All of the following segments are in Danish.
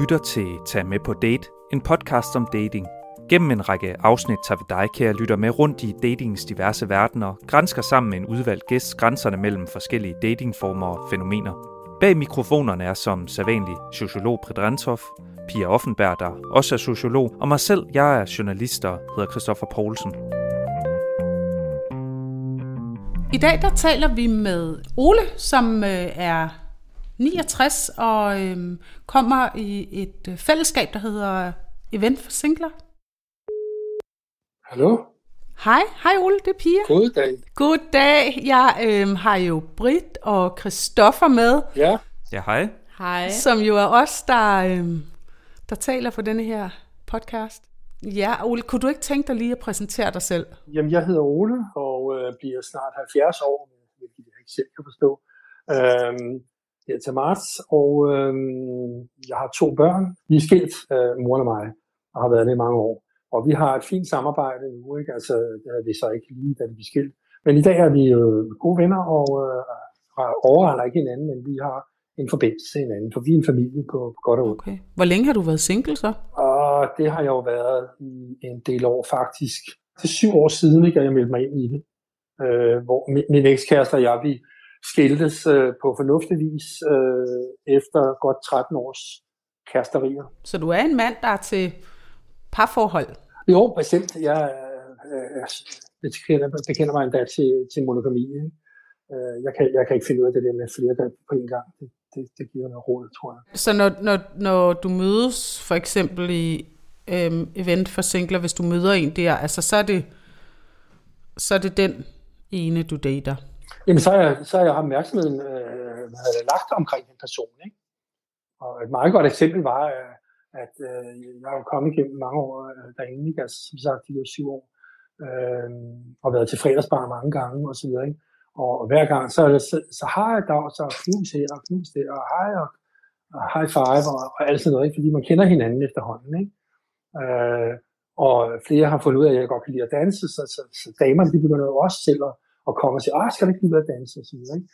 lytter til Tag med på date, en podcast om dating. Gennem en række afsnit tager vi dig, kære lytter, med rundt i datingens diverse verdener, grænsker sammen med en udvalgt gæst grænserne mellem forskellige datingformer og fænomener. Bag mikrofonerne er som sædvanlig sociolog Predrentov, Pia Offenberg, der også er sociolog, og mig selv, jeg er journalist og hedder Christoffer Poulsen. I dag der taler vi med Ole, som øh, er 69 og øh, kommer i et øh, fællesskab, der hedder Event for Singler. Hallo? Hej, hej Ole, det er Pia. God dag. Goddag, jeg øh, har jo Britt og Christoffer med, Ja, Ja, hej. Hej. som jo er os, der, øh, der taler på denne her podcast. Ja, Ole, kunne du ikke tænke dig lige at præsentere dig selv? jamen jeg hedder Ole og øh, bliver snart 70 år, hvilket jeg ikke selv kan forstå, øhm, her til marts. Og øhm, jeg har to børn. Vi er skilt, øh, moren og mig, og har været det i mange år. Og vi har et fint samarbejde nu, ikke? Altså, det havde vi så ikke lige, da vi blev skilt. Men i dag er vi øh, gode venner og øh, overrender ikke hinanden, men vi har en forbindelse til hinanden, for vi er en familie på, på godt og ondt. Okay. Hvor længe har du været single så? Og det har jeg jo været i en del år faktisk. Til syv år siden, ikke, at jeg meldte mig ind i det. Øh, hvor min, min ekskæreste og jeg, vi skiltes øh, på fornuftig vis øh, efter godt 13 års kæresterier. Så du er en mand, der er til parforhold. Jo, bestemt. Jeg øh, bekender, bekender mig endda til, til monogami. Ikke? Øh, jeg, kan, jeg kan ikke finde ud af det der med flere der på en gang. Det, det, det giver noget råd, tror jeg. Så når, når, når du mødes for eksempel i øhm, event for singler, hvis du møder en der, altså så er det, så er det den ene, du dater. Jamen, så har jeg, så har jeg opmærksomheden øh, havde lagt omkring den person. Ikke? Og et meget godt eksempel var, øh, at øh, jeg har jo kommet igennem mange år øh, derinde, ikke? altså som sagt de der syv år, øh, og været til fredagsbar mange gange og så videre. Ikke? Og, og hver gang, så, så, så har jeg dag, så knus her og knus der, og hej og, og high five og, og alt sådan noget, ikke? fordi man kender hinanden efterhånden. Ikke? Øh, og flere har fundet ud af, at jeg godt kan lide at danse, så, så, så damerne de begynder jo også selv at, at komme og sige, ah, skal du ikke ud at danse og så videre. Ikke?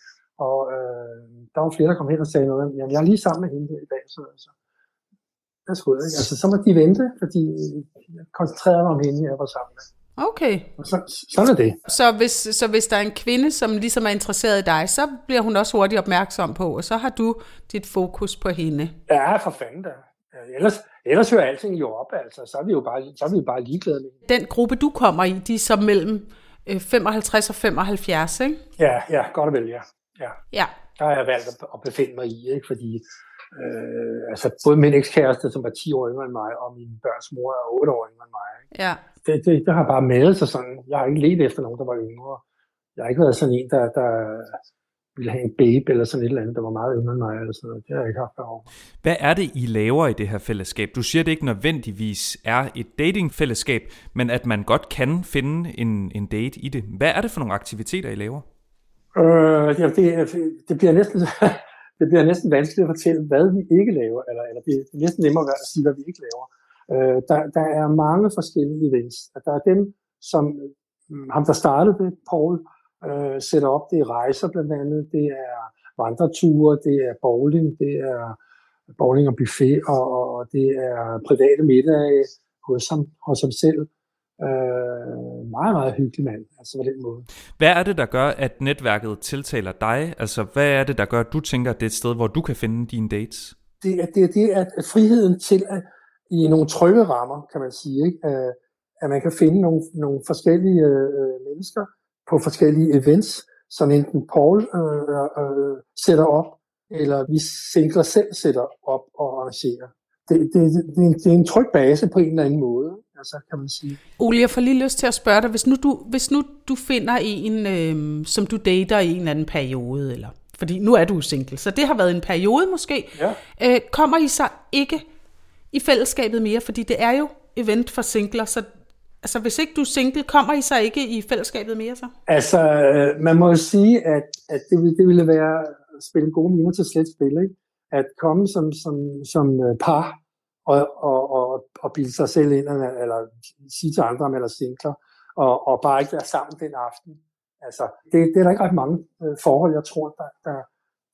Og øh, der var flere, der kom hen og sagde noget, jamen jeg er lige sammen med hende her i dag, så altså, værsgo, ikke? Altså, så må de vente, fordi jeg koncentrerede mig om hende, jeg var sammen med. Okay, Og så, sådan er det. så hvis, så hvis der er en kvinde, som ligesom er interesseret i dig, så bliver hun også hurtigt opmærksom på, og så har du dit fokus på hende. Ja, for fanden da. Ellers, ellers hører alting jo op, altså. Så er vi jo bare, så er vi jo bare ligeglade med. Den gruppe, du kommer i, de er så mellem 55 og 75, ikke? Ja, ja, godt og vel, ja. ja. Ja, Der har jeg valgt at, at befinde mig i, ikke? fordi øh, altså, både min ekskæreste, som var 10 år yngre end mig, og min børns mor er 8 år yngre end mig. Ikke? ja. Det, det, det har bare meldet sig sådan. Jeg har ikke let efter nogen, der var yngre. Jeg har ikke været sådan en, der, der ville have en babe eller sådan et eller andet, der var meget yngre end mig. Eller sådan noget. Det har jeg ikke haft for. Hvad er det, I laver i det her fællesskab? Du siger, det ikke nødvendigvis er et datingfællesskab, men at man godt kan finde en, en date i det. Hvad er det for nogle aktiviteter, I laver? Øh, ja, det, det, bliver næsten, det bliver næsten vanskeligt at fortælle, hvad vi ikke laver, eller, eller det er næsten nemmere at sige, hvad vi ikke laver. Øh, der, der er mange forskellige events. Der er dem, som mm, ham, der startede det, Paul, øh, sætter op. Det er rejser blandt andet, det er vandreture, det er bowling, det er bowling og buffet, og, og det er private middage hos ham, hos ham selv. Øh, meget, meget hyggelig mand, altså på den måde. Hvad er det, der gør, at netværket tiltaler dig? Altså, hvad er det, der gør, at du tænker, at det er et sted, hvor du kan finde dine dates? det er det, er det at, at friheden til at i nogle trygge rammer, kan man sige, ikke? At, at man kan finde nogle, nogle forskellige øh, mennesker på forskellige events, som enten Paul øh, øh, sætter op, eller vi singler selv sætter op og arrangerer. Det, det, det, det, er en, tryg base på en eller anden måde, altså, kan man sige. Ole, jeg får lige lyst til at spørge dig, hvis nu du, hvis nu du finder en, øh, som du dater i en eller anden periode, eller fordi nu er du single, så det har været en periode måske, Ja. øh, kommer I så ikke i fællesskabet mere, fordi det er jo event for singler, så altså, hvis ikke du er single, kommer I så ikke i fællesskabet mere så? Altså, øh, man må jo sige, at, at det, ville, det ville være at spille gode miner til slet spil, ikke? At komme som, som, som øh, par og, og, og, og bilde sig selv ind, eller, eller sige til andre, at man er singler, og, og bare ikke være sammen den aften. Altså, det, det er der ikke ret mange øh, forhold, jeg tror, der, der,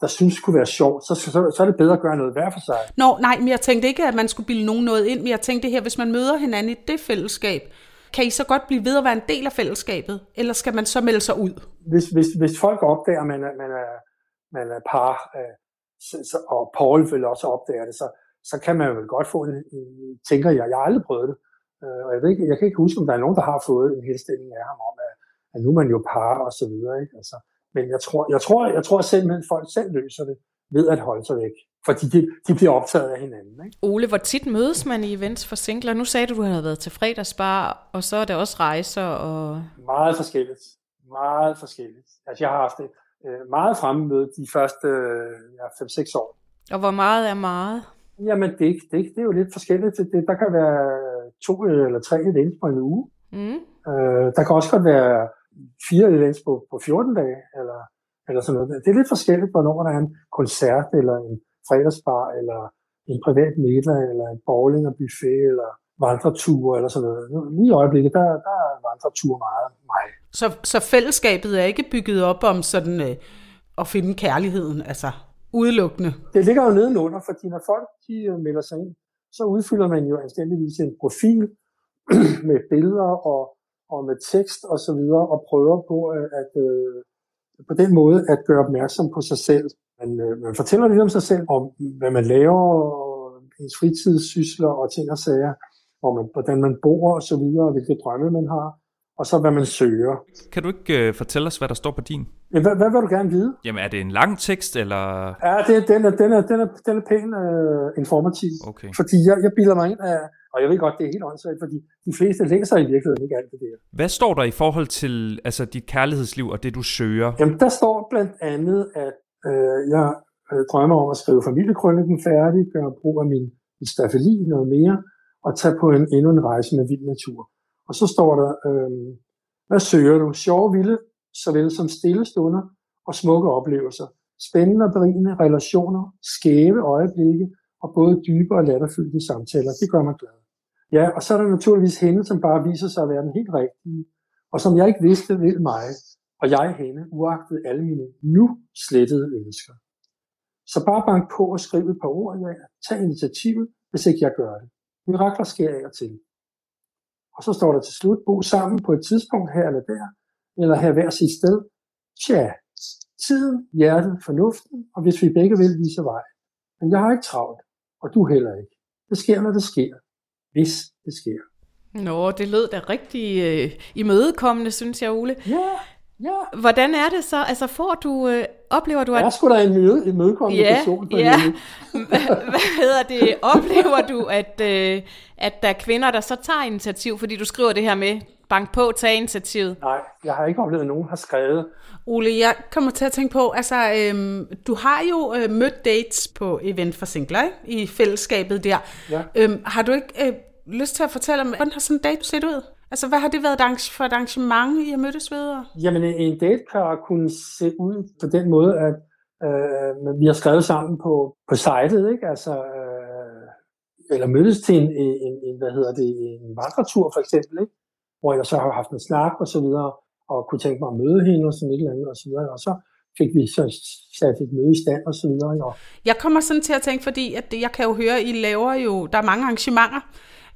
der synes kunne være sjovt, så, så, så er det bedre at gøre noget hver for sig. Nå, nej, men jeg tænkte ikke, at man skulle bilde nogen noget ind, men jeg tænkte det her, hvis man møder hinanden i det fællesskab, kan I så godt blive ved at være en del af fællesskabet, eller skal man så melde sig ud? Hvis, hvis, hvis folk opdager, at man er, man er, man er par, øh, så, og Paul vil også opdage det, så, så kan man jo vel godt få en, en tænker jeg, jeg har aldrig prøvet det, øh, og jeg, ved ikke, jeg kan ikke huske, om der er nogen, der har fået en helstilling af ham om, at, at nu er man jo par og så videre. Ikke? Altså, men jeg tror, jeg tror, jeg tror at simpelthen folk selv løser det ved at holde sig væk. Fordi de, de bliver optaget af hinanden. Ikke? Ole, hvor tit mødes man i events for singler? Nu sagde du, du havde været til fredagsbar, og så er der også rejser. Og... Meget forskelligt. Meget forskelligt. Altså, jeg har haft det øh, meget fremmøde de første ja, 5-6 år. Og hvor meget er meget? Jamen, det, det, det er jo lidt forskelligt. Det, der kan være to eller tre events på en uge. Mm. Øh, der kan også godt være fire events på, på 14 dage, eller, eller sådan noget. Det er lidt forskelligt, hvornår der er en koncert, eller en fredagsbar, eller en privat middag, eller en bowling og buffet, eller vandreture, eller sådan noget. Lige i øjeblikket, der, der er vandretur meget mig. Så, så fællesskabet er ikke bygget op om sådan øh, at finde kærligheden, altså udelukkende? Det ligger jo nedenunder, fordi når folk de øh, melder sig ind, så udfylder man jo anstændigvis en profil med billeder og og med tekst og så videre, og prøver på øh, at, øh, på den måde at gøre opmærksom på sig selv. Man, øh, man fortæller lidt om sig selv, om hvad man laver, ens fritidssysler og ting og sager, hvor man, hvordan man bor og så videre, og hvilke drømme man har, og så hvad man søger. Kan du ikke øh, fortælle os, hvad der står på din? Ja, hvad, hvad vil du gerne vide? Jamen, er det en lang tekst, eller? Ja, det, den, er, den, er, den, er, den er pæn øh, informativ. Okay. Fordi jeg, jeg bilder mig ind af, og jeg ved godt, det er helt åndssvagt, fordi de fleste læser i virkeligheden ikke alt det der. Hvad står der i forhold til altså, dit kærlighedsliv og det, du søger? Jamen, der står blandt andet, at øh, jeg øh, drømmer om at skrive familiekrønningen færdig, gøre brug af min, min stafeli noget mere, og tage på en, endnu en rejse med vild natur. Og så står der, øh, hvad søger du? Sjove, vilde, såvel som stille stunder og smukke oplevelser. Spændende og berigende relationer, skæve øjeblikke og både dybe og latterfyldte samtaler. Det gør mig glad. Ja, og så er der naturligvis hende, som bare viser sig at være den helt rigtige, og som jeg ikke vidste vil mig, og jeg hende, uagtet alle mine nu slettede ønsker. Så bare bank på og skriv et par ord, ja. Tag initiativet, hvis ikke jeg gør det. Mirakler sker af og til. Og så står der til slut, bo sammen på et tidspunkt her eller der, eller her hver sit sted. Tja, tiden, hjertet, fornuften, og hvis vi begge vil, vise vej. Men jeg har ikke travlt, og du heller ikke. Det sker, når det sker hvis det sker. Nå, det lød da rigtig øh, imødekommende, synes jeg, Ole. Ja, ja. Hvordan er det så? Altså får du, øh, oplever du at... Jeg skulle da en møde, imødekommende ja, person. Ja, hvad hedder det? Oplever du, at, øh, at der er kvinder, der så tager initiativ, fordi du skriver det her med, bank på, tag initiativet? Nej, jeg har ikke oplevet, at nogen har skrevet. Ole, jeg kommer til at tænke på, altså, øhm, du har jo øh, mødt dates på Event for Singler, ikke? i fællesskabet der. Ja. Øhm, har du ikke øh, lyst til at fortælle om, hvordan har sådan en date set ud? Altså, hvad har det været for et arrangement, I har mødtes ved? Jamen, en date kan kunne se ud på den måde, at øh, vi har skrevet sammen på, på sitet, ikke? Altså, øh, eller mødtes til en, en, en, hvad hedder det, en vandretur for eksempel, ikke? hvor jeg så har haft en snak og så videre, og kunne tænke mig at møde hende og sådan et eller andet og så videre, og så fik vi så sat et møde i stand og så videre. Og... Jeg kommer sådan til at tænke, fordi at jeg kan jo høre, I laver jo, der er mange arrangementer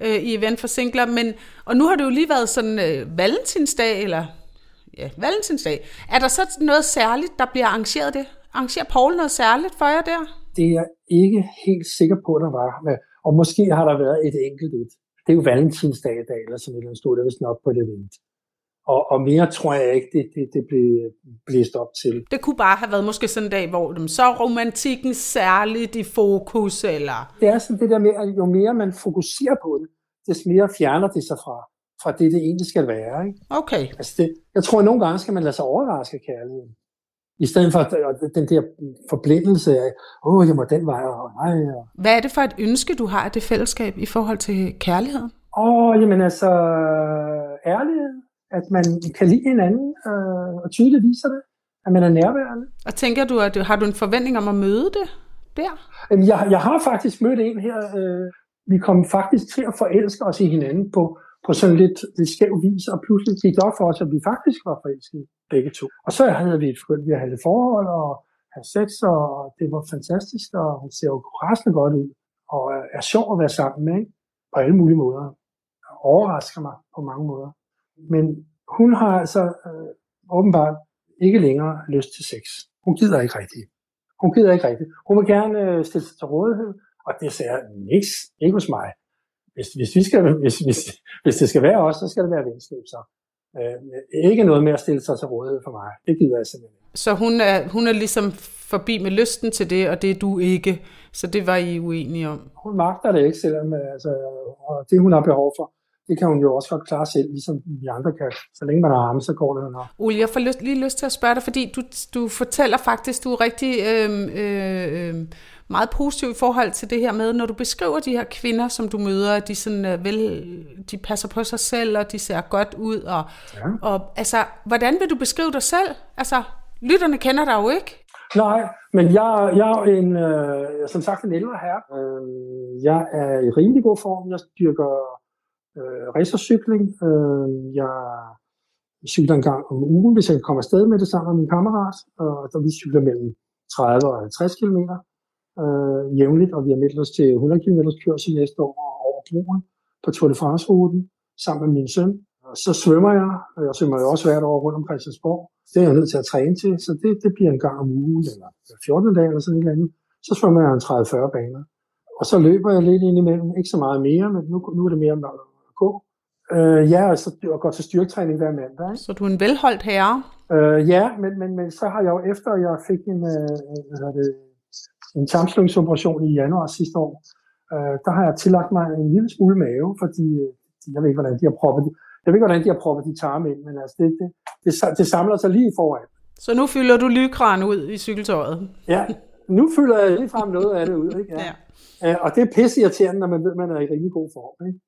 øh, i Event for Singler, men, og nu har det jo lige været sådan øh, valentinsdag, eller ja, valentinsdag. Er der så noget særligt, der bliver arrangeret det? Arrangerer Paul noget særligt for jer der? Det er jeg ikke helt sikker på, der var. Og måske har der været et enkelt et det er jo valentinsdag i dag, eller sådan et eller andet stod der vist nok på det event. Og, og mere tror jeg ikke, det, det, det blev blæst op til. Det kunne bare have været måske sådan en dag, hvor dem så romantikken særligt i fokus, eller? Det er sådan det der med, at jo mere man fokuserer på det, des mere fjerner det sig fra, fra det, det egentlig skal være. Ikke? Okay. Altså det, jeg tror, at nogle gange skal man lade sig overraske kærligheden. I stedet for den der forblindelse af, åh, oh, jeg må den vej, og nej. Og... Hvad er det for et ønske, du har af det fællesskab i forhold til kærligheden? Åh, oh, jamen altså, ærlighed. At man kan lide hinanden, øh, og tydeligt viser det. At man er nærværende. Og tænker du, at har du en forventning om at møde det der? Jamen, jeg, jeg har faktisk mødt en her. Øh, vi kom faktisk til at forelske os i hinanden på, på sådan lidt, lidt skæv vis, og pludselig gik det op for os, at vi faktisk var forelskede begge to. Og så havde vi et, vi havde et forhold, og have sex, og det var fantastisk, og hun ser jo rasende godt ud, og er sjov at være sammen med, ikke? på alle mulige måder. Overrasker mig på mange måder. Men hun har altså øh, åbenbart ikke længere lyst til sex. Hun gider ikke rigtigt. Hun gider ikke rigtigt. Hun vil gerne øh, stille sig til rådighed, og det siger niks, ikke hos mig. Hvis, hvis, vi skal, hvis, hvis, hvis det skal være os, så skal det være venskab så. Øh, ikke noget med at stille sig til rådighed for mig. Det gider jeg simpelthen ikke. Så hun er, hun er ligesom forbi med lysten til det, og det er du ikke. Så det var I uenige om. Hun magter det ikke, selvom altså, og det hun har behov for, det kan hun jo også godt klare selv, ligesom vi andre kan. Så længe man har arme, så går det nok. Ole, jeg får lyst, lige lyst til at spørge dig, fordi du, du fortæller faktisk, du er rigtig øh, øh, meget positiv i forhold til det her med, når du beskriver de her kvinder, som du møder, at de, sådan, øh, vel, de passer på sig selv, og de ser godt ud. Og, ja. og altså, hvordan vil du beskrive dig selv? Altså, lytterne kender dig jo ikke. Nej, men jeg, jeg er en, øh, som sagt en ældre herre. Øh, jeg er i rimelig god form. Jeg styrker øh, racercykling. Øh, jeg cykler en gang om ugen, hvis jeg kan komme afsted med det sammen med min kammerat. Og der vi cykler mellem 30 og 50 km øh, jævnligt, og vi har meldt os til 100 km kørsel næste år over broen på Tour de France-ruten sammen med min søn. Og så svømmer jeg, og jeg svømmer jo også hvert år rundt om Christiansborg. Det er jeg nødt til at træne til, så det, det bliver en gang om ugen, eller 14 dage eller sådan et eller andet. Så svømmer jeg en 30-40 baner. Og så løber jeg lidt ind imellem, ikke så meget mere, men nu, nu er det mere. Øh, ja, og så og går til styrketræning hver mandag. Ikke? Så du er en velholdt herre? Øh, ja, men, men, men så har jeg jo efter, jeg fik en, øh, det, en tarmslungsoperation i januar sidste år, øh, der har jeg tillagt mig en lille smule mave, fordi øh, jeg ved ikke, hvordan de har proppet de, jeg ved ikke, hvordan de har proppet de tarme ind, men altså det, det, det, det samler sig lige foran. Så nu fylder du lykran ud i cykeltøjet? Ja, nu fylder jeg lige frem noget af det ud. Ikke? Ja. ja. Og det er pisse irriterende, når man ved, at man er i rimelig god form. Ikke?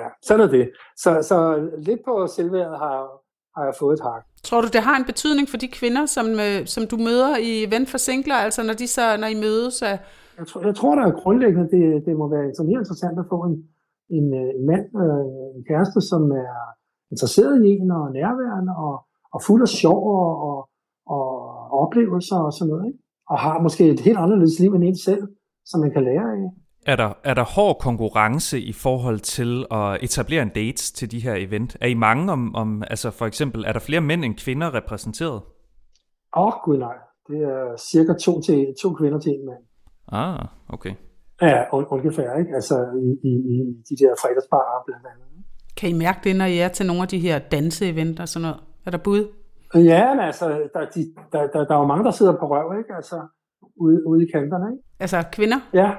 Ja, sådan er det. Så, så lidt på selvværdet har, har jeg fået et hak. Tror du, det har en betydning for de kvinder, som, øh, som du møder i Event for Singler, altså når, de så, når I mødes? Er... Jeg, tror, jeg tror, der er grundlæggende, det, det må være så mere interessant at få en, en, øh, en mand, øh, en kæreste, som er interesseret i en og nærværende og, og fuld af sjov og, og, og oplevelser og sådan noget. Ikke? Og har måske et helt anderledes liv end en selv, som man kan lære af. Er der, er der hård konkurrence i forhold til at etablere en date til de her event? Er I mange om, om altså for eksempel, er der flere mænd end kvinder repræsenteret? Åh, oh, gud nej. Det er cirka to, til, to kvinder til en mand. Ah, okay. Ja, ungefær, ikke? Altså i, i, i de der fredagsbarer blandt andet. Kan I mærke det, når I er til nogle af de her danseeventer og sådan noget? Er der bud? Ja, men altså, der, de, der, der, der er jo mange, der sidder på røv, ikke? Altså, ude, ude i kanterne, ikke? Altså kvinder? Ja,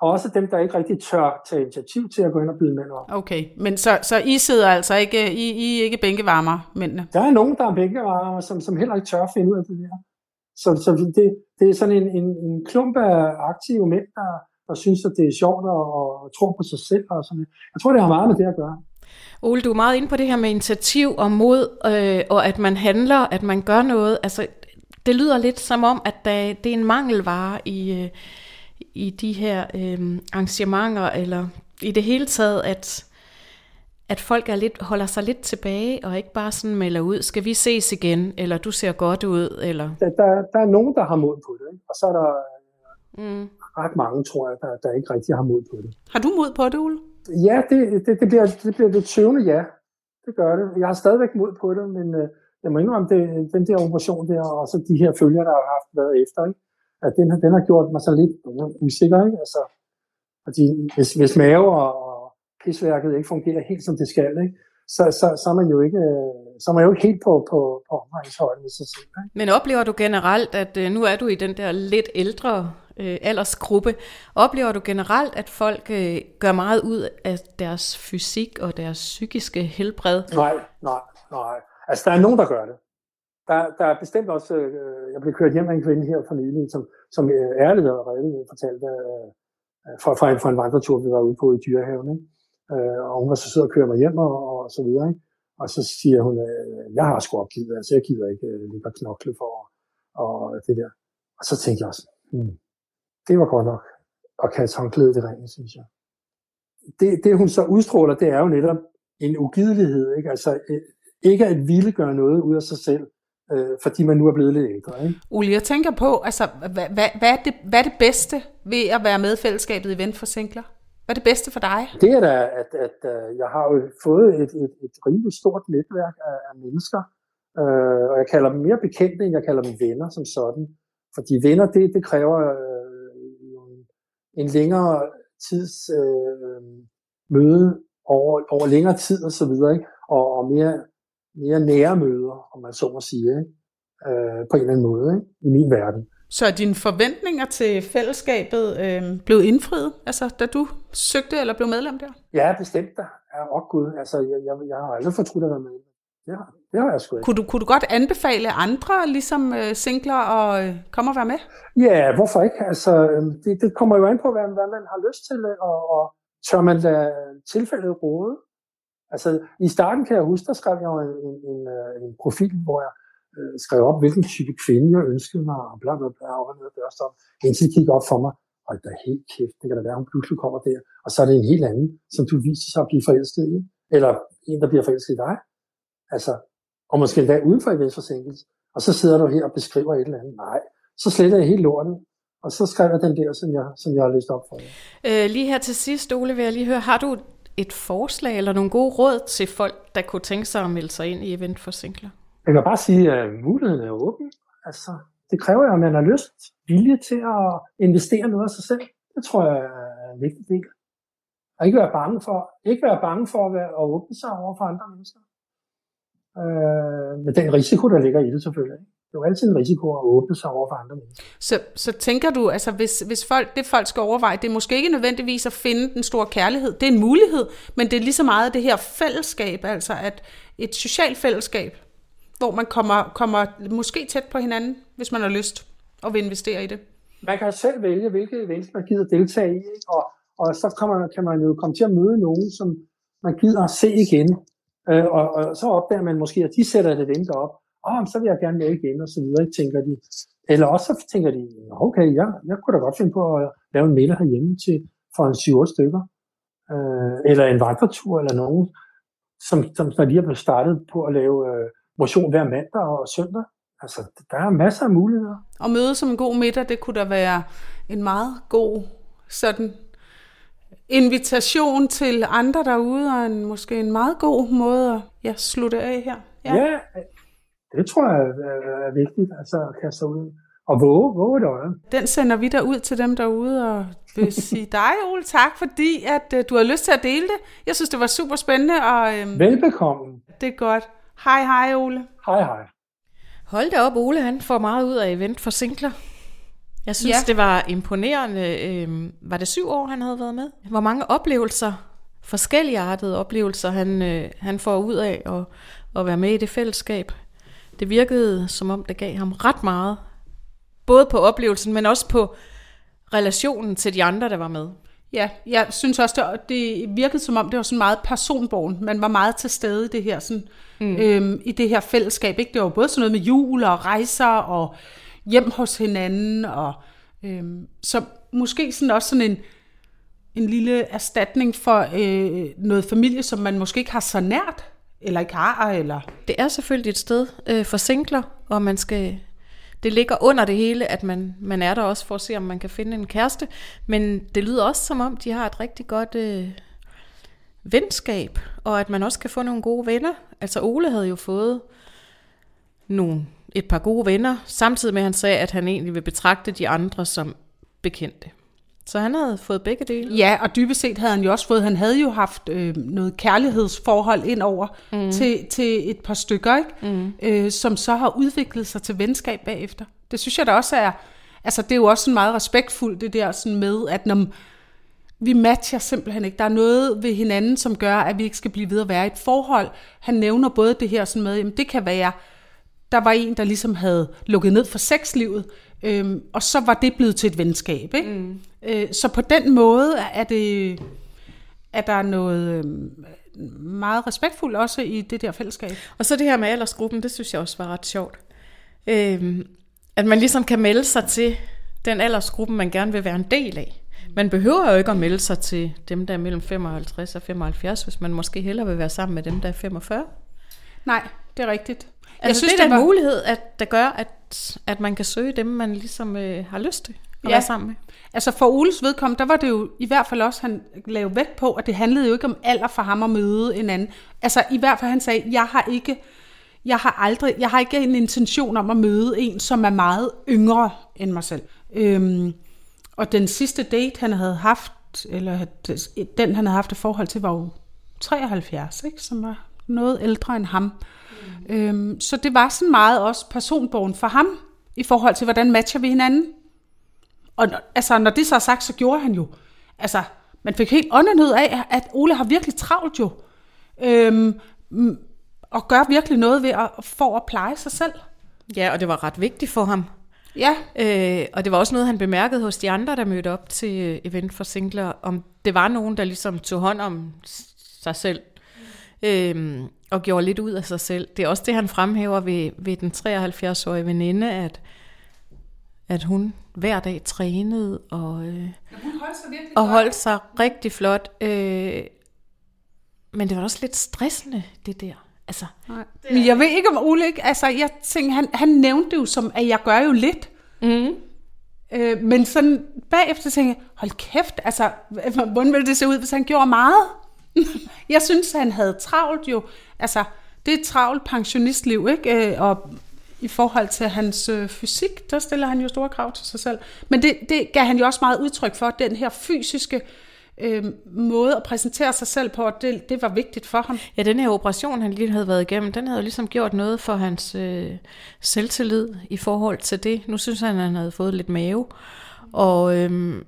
og også dem, der ikke rigtig tør tage initiativ til at gå ind og byde mænd op. Okay, men så, så I sidder altså ikke, I, I er ikke bænkevarmer, mændene? Der er nogen, der er bænkevarmer, som, som heller ikke tør at finde ud af det der. Så, så det, det er sådan en, en, en klump af aktive mænd, der, der synes, at det er sjovt og, og tror på sig selv. Og sådan. Jeg tror, det har meget med det at gøre. Ole, du er meget inde på det her med initiativ og mod, øh, og at man handler, at man gør noget. Altså, det lyder lidt som om, at der, det er en mangelvare i, øh, i de her øh, arrangementer, eller i det hele taget, at, at folk er lidt, holder sig lidt tilbage, og ikke bare sådan melder ud, skal vi ses igen, eller du ser godt ud, eller... Der, der, der er nogen, der har mod på det, ikke? og så er der mm. ret mange, tror jeg, der, der ikke rigtig har mod på det. Har du mod på det, Ole? Ja, det, det, det, bliver, det bliver det tøvende ja. Det gør det. Jeg har stadigvæk mod på det, men øh, jeg må indrømme, det, den der operation der, og så de her følger, der har haft været efter, ikke? At den, den har gjort mig så lidt usikker. Ikke? Altså, fordi hvis, hvis mave og, og pisværket ikke fungerer helt som det skal, ikke? Så, så, så, er man jo ikke, så er man jo ikke helt på, på, på omgangshøjden med sig selv. Ikke? Men oplever du generelt, at øh, nu er du i den der lidt ældre øh, aldersgruppe, oplever du generelt, at folk øh, gør meget ud af deres fysik og deres psykiske helbred? Nej, nej, nej. Altså, der er nogen, der gør det der, der er bestemt også, øh, jeg blev kørt hjem af en kvinde her for nylig, som, som øh, ærligt og redeligt fortalte øh, fra, fra, en, fra en vandretur, vi var ude på i Dyrehaven. Ikke? Øh, og hun var så sød at køre mig hjem og, og så videre. Ikke? Og så siger hun, øh, jeg har sgu opgivet, altså jeg gider ikke øh, ligge og knokle for og det der. Og så tænkte jeg også, hmm, det var godt nok at kaste håndklædet i ringen, synes jeg. Det, det hun så udstråler, det er jo netop en ugidelighed, ikke? Altså øh, ikke at ville gøre noget ud af sig selv, øh, fordi man nu er blevet lidt ældre. Ikke? Ole, jeg tænker på, altså, hvad, hvad, hvad, er det, hvad er det bedste ved at være med i fællesskabet Event for Singler? Hvad er det bedste for dig? Det er da, at, at, at jeg har jo fået et, et, et rimelig stort netværk af, af mennesker, øh, og jeg kalder dem mere bekendte, end jeg kalder dem venner som sådan. Fordi venner, det, det kræver øh, en, en længere tids øh, møde over, over længere tid og så videre, ikke? Og, og mere, mere nære møder, om man så må sige, ikke? Øh, på en eller anden måde, ikke? i min verden. Så er dine forventninger til fællesskabet øh, blevet indfriet, altså da du søgte eller blev medlem der? Ja, bestemt da. Ja, åh gud, altså jeg, jeg, jeg har aldrig fortrudt at være med. Det har, det har jeg sgu ikke. Kunne du, kunne du godt anbefale andre, ligesom øh, singler, og øh, komme og være med? Ja, hvorfor ikke? Altså, øhm, det, det kommer jo an på, hvad, hvad man har lyst til, og, og tør man lade tilfældet råde. Altså, i starten kan jeg huske, der skrev jeg en, en, en, øh, en profil, hvor jeg øh, skrev op, hvilken type kvinde jeg ønskede mig, og bla bla bla, og ned og stop. Indtil det kiggede op for mig, og der er helt kæft, det kan da være, hun pludselig kommer der, og så er det en helt anden, som du viser sig at blive forelsket i, eller en, der bliver forelsket i dig. Altså, og måske endda uden for eventforsinkelse. Og så sidder du her og beskriver et eller andet. Nej, så sletter jeg helt lortet, og så skriver jeg den der, som jeg, som jeg har læst op for jer. Øh, lige her til sidst, Ole, vil jeg lige høre, har du et forslag eller nogle gode råd til folk, der kunne tænke sig at melde sig ind i Event for Singler? Jeg kan bare sige, at muligheden er åben. Altså, det kræver jo, at man har lyst, vilje til at investere noget af sig selv. Det tror jeg er en vigtig del. Og ikke være bange for, ikke være bange for at, være, at åbne sig over for andre mennesker. Øh, med den risiko, der ligger i det selvfølgelig. Det er jo altid en risiko at åbne sig over for andre mennesker. Så, så tænker du, altså hvis, hvis folk, det folk skal overveje, det er måske ikke nødvendigvis at finde den store kærlighed. Det er en mulighed, men det er lige så meget det her fællesskab, altså at et socialt fællesskab, hvor man kommer, kommer måske tæt på hinanden, hvis man har lyst og vil investere i det. Man kan selv vælge, hvilke events man gider deltage i? Og, og så man, kan man jo komme til at møde nogen, som man gider at se igen. Øh, og, og så opdager man måske, at de sætter et event op. Åh, oh, så vil jeg gerne med igen, og så videre, tænker de. Eller også så tænker de, okay, ja, jeg kunne da godt finde på at lave en middag herhjemme til, for en 7-8 stykker. Øh, eller en vandretur, eller nogen, som, som når de blevet startet på at lave øh, motion hver mandag og søndag. Altså, der er masser af muligheder. Og møde som en god middag, det kunne da være en meget god sådan invitation til andre derude, og en, måske en meget god måde at ja, slutte af her. Ja. ja, det tror jeg er, er vigtigt, altså at kaste ud og våge, våge et øje. Den sender vi der ud til dem derude, og vil sige dig, Ole, tak, fordi at, uh, du har lyst til at dele det. Jeg synes, det var super spændende. Og, øhm, Velbekomme. Det er godt. Hej, hej, Ole. Hej, hej. Hold da op, Ole, han får meget ud af event for singler. Jeg synes, ja. det var imponerende. Øhm, var det syv år, han havde været med? Hvor mange oplevelser, forskellige artede oplevelser, han, øh, han får ud af at, at være med i det fællesskab. Det virkede, som om det gav ham ret meget. Både på oplevelsen, men også på relationen til de andre, der var med. Ja, jeg synes også, det, det virkede som om, det var sådan meget personborn. Man var meget til stede i det her, sådan, mm. øhm, i det her fællesskab. Ikke? Det var både sådan noget med jul og rejser og hjem hos hinanden. Og, øhm, så måske sådan også sådan en, en lille erstatning for øh, noget familie, som man måske ikke har så nært, eller ikke har. Eller... Det er selvfølgelig et sted øh, for singler, og man skal det ligger under det hele, at man, man er der også for at se, om man kan finde en kæreste. Men det lyder også som om, de har et rigtig godt øh, venskab, og at man også kan få nogle gode venner. Altså Ole havde jo fået nogle, et par gode venner, samtidig med at han sagde, at han egentlig vil betragte de andre som bekendte. Så han havde fået begge dele. Ja, og dybest set havde han jo også fået, han havde jo haft øh, noget kærlighedsforhold ind over mm. til, til et par stykker, ikke? Mm. Øh, som så har udviklet sig til venskab bagefter. Det synes jeg da også er, altså det er jo også sådan meget respektfuldt det der sådan med, at når vi matcher simpelthen ikke. Der er noget ved hinanden, som gør, at vi ikke skal blive ved at være i et forhold. Han nævner både det her sådan med, jamen det kan være, der var en, der ligesom havde lukket ned for sexlivet, øhm, og så var det blevet til et venskab. Ikke? Mm. Øh, så på den måde er det er der noget øh, meget respektfuldt også i det der fællesskab. Og så det her med aldersgruppen, det synes jeg også var ret sjovt. Øh, at man ligesom kan melde sig til den aldersgruppe, man gerne vil være en del af. Man behøver jo ikke at melde sig til dem, der er mellem 55 og 75, hvis man måske hellere vil være sammen med dem, der er 45. Nej, det er rigtigt. Altså, synes, det er en var- mulighed, at der gør, at, at man kan søge dem, man ligesom øh, har lyst til at Ja. være sammen med. Altså for Oles vedkommende, der var det jo i hvert fald også, han lavede vægt på, at det handlede jo ikke om alder for ham at møde en anden. Altså i hvert fald han sagde, jeg har ikke, jeg har aldrig, jeg har ikke en intention om at møde en, som er meget yngre end mig selv. Øhm, og den sidste date, han havde haft, eller den han havde haft et forhold til, var jo 73, ikke? som var noget ældre end ham. Mm. Øhm, så det var sådan meget også personbogen for ham, i forhold til, hvordan matcher vi hinanden. Og altså, når det så er sagt, så gjorde han jo. Altså, man fik helt åndenhed af, at Ole har virkelig travlt jo. Øhm, og gør virkelig noget ved at, for at pleje sig selv. Ja, og det var ret vigtigt for ham. Ja, Øh, og det var også noget, han bemærkede hos de andre, der mødte op til øh, event for singler, om det var nogen, der ligesom tog hånd om sig selv, øh, og gjorde lidt ud af sig selv. Det er også det, han fremhæver ved, ved den 73-årige veninde, at, at hun hver dag trænede og, øh, hun holdt sig og holdt sig rigtig flot. Øh, men det var også lidt stressende, det der. Altså, Nej. Men jeg ved ikke om Ole ikke, altså jeg tænker, han, han nævnte det jo som, at jeg gør jo lidt. mm. Øh, men sådan bagefter tænkte jeg, hold kæft, altså, hvordan ville det se ud, hvis han gjorde meget? jeg synes, han havde travlt jo. Altså, det er et travlt pensionistliv, ikke? Øh, og i forhold til hans øh, fysik, der stiller han jo store krav til sig selv. Men det, det gav han jo også meget udtryk for, den her fysiske øh, måde at præsentere sig selv på, og det, det var vigtigt for ham. Ja, den her operation, han lige havde været igennem, den havde jo ligesom gjort noget for hans øh, selvtillid i forhold til det. Nu synes han, at han havde fået lidt mave. Og, øhm,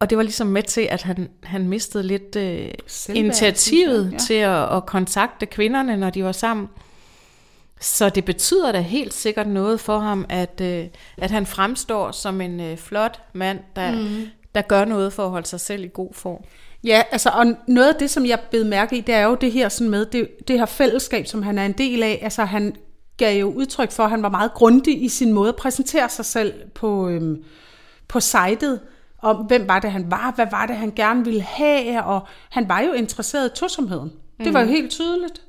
og det var ligesom med til, at han, han mistede lidt øh, initiativet ja. til at, at kontakte kvinderne, når de var sammen. Så det betyder da helt sikkert noget for ham, at, øh, at han fremstår som en øh, flot mand, der, mm. der gør noget for at holde sig selv i god form. Ja, altså, og noget af det, som jeg bed mærke i, det er jo det her sådan med, det, det her fællesskab, som han er en del af. Altså, han gav jo udtryk for, at han var meget grundig i sin måde at præsentere sig selv på, øhm, på sitet, om hvem var det, han var, hvad var det, han gerne ville have, og han var jo interesseret i tosomheden. Det var jo helt tydeligt.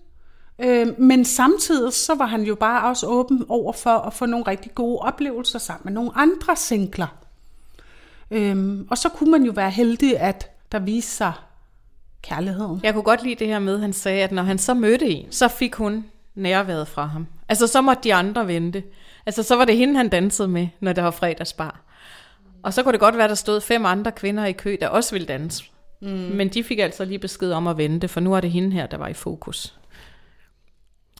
Øh, men samtidig så var han jo bare også åben over for at få nogle rigtig gode oplevelser sammen med nogle andre singler. Øhm, og så kunne man jo være heldig, at der viste sig kærligheden. Jeg kunne godt lide det her med, at han sagde, at når han så mødte en, så fik hun nærværet fra ham. Altså, så måtte de andre vente. Altså, så var det hende, han dansede med, når der var fredagsbar. Og så kunne det godt være, der stod fem andre kvinder i kø, der også ville danse. Mm. Men de fik altså lige besked om at vente, for nu er det hende her, der var i fokus.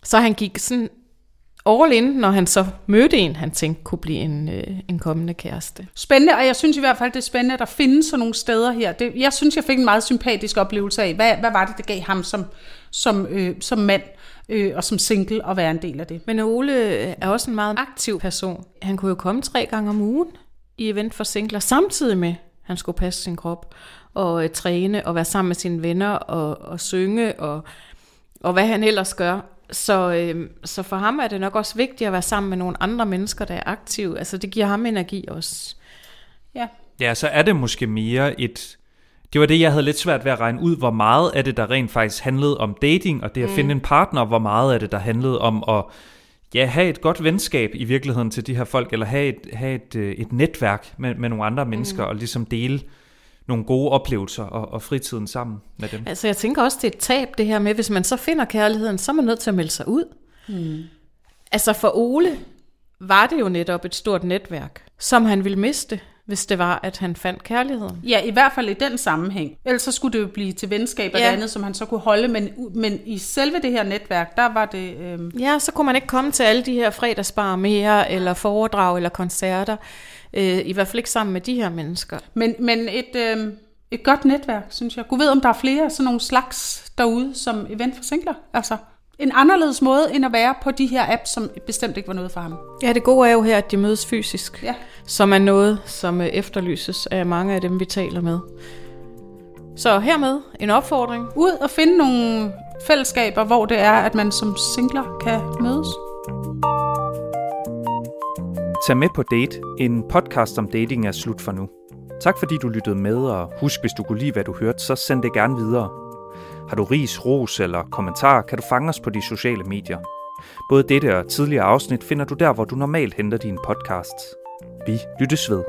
Så han gik sådan all in, når han så mødte en, han tænkte kunne blive en, øh, en kommende kæreste. Spændende, og jeg synes i hvert fald, det er spændende, at der findes sådan nogle steder her. Det, jeg synes, jeg fik en meget sympatisk oplevelse af, hvad, hvad var det, der gav ham som, som, øh, som mand øh, og som single at være en del af det. Men Ole er også en meget aktiv person. Han kunne jo komme tre gange om ugen i event for singler, samtidig med, at han skulle passe sin krop og øh, træne og være sammen med sine venner og, og synge og, og hvad han ellers gør. Så, øh, så for ham er det nok også vigtigt at være sammen med nogle andre mennesker, der er aktive. Altså det giver ham energi også. Ja. Ja, så er det måske mere et... Det var det, jeg havde lidt svært ved at regne ud, hvor meget af det, der rent faktisk handlede om dating, og det at mm. finde en partner, hvor meget af det, der handlede om at ja, have et godt venskab i virkeligheden til de her folk, eller have et, have et, øh, et netværk med, med nogle andre mennesker, mm. og ligesom dele nogle gode oplevelser og, og fritiden sammen med dem. Altså jeg tænker også, det er et tab det her med, hvis man så finder kærligheden, så er man nødt til at melde sig ud. Mm. Altså for Ole var det jo netop et stort netværk, som han ville miste, hvis det var, at han fandt kærligheden. Ja, i hvert fald i den sammenhæng. Ellers så skulle det jo blive til venskab og Ja. det andet, som han så kunne holde. Men, men i selve det her netværk, der var det... Øh, Ja, så kunne man ikke komme til alle de her fredagsbar mere, eller foredrag, eller koncerter. Øh, I hvert fald ikke sammen med de her mennesker. men men et, øh, et godt netværk, synes jeg. Gud ved, om der er flere af sådan nogle slags derude, som event for singler. Altså en anderledes måde, end at være på de her apps, som bestemt ikke var noget for ham. Ja, det gode er jo her, at de mødes fysisk, Ja. som er noget, som øh, efterlyses af mange af dem, vi taler med. Så hermed en opfordring. Ud og finde nogle fællesskaber, hvor det er, at man som singler kan mødes. Tag med på Date, en podcast om dating er slut for nu. Tak fordi du lyttede med, og husk, hvis du kunne lide, hvad du hørte, så send det gerne videre. Har du ris, ros eller kommentar, kan du fange os på de sociale medier. Både dette og tidligere afsnit finder du der, hvor du normalt henter dine podcasts. Vi lyttes ved.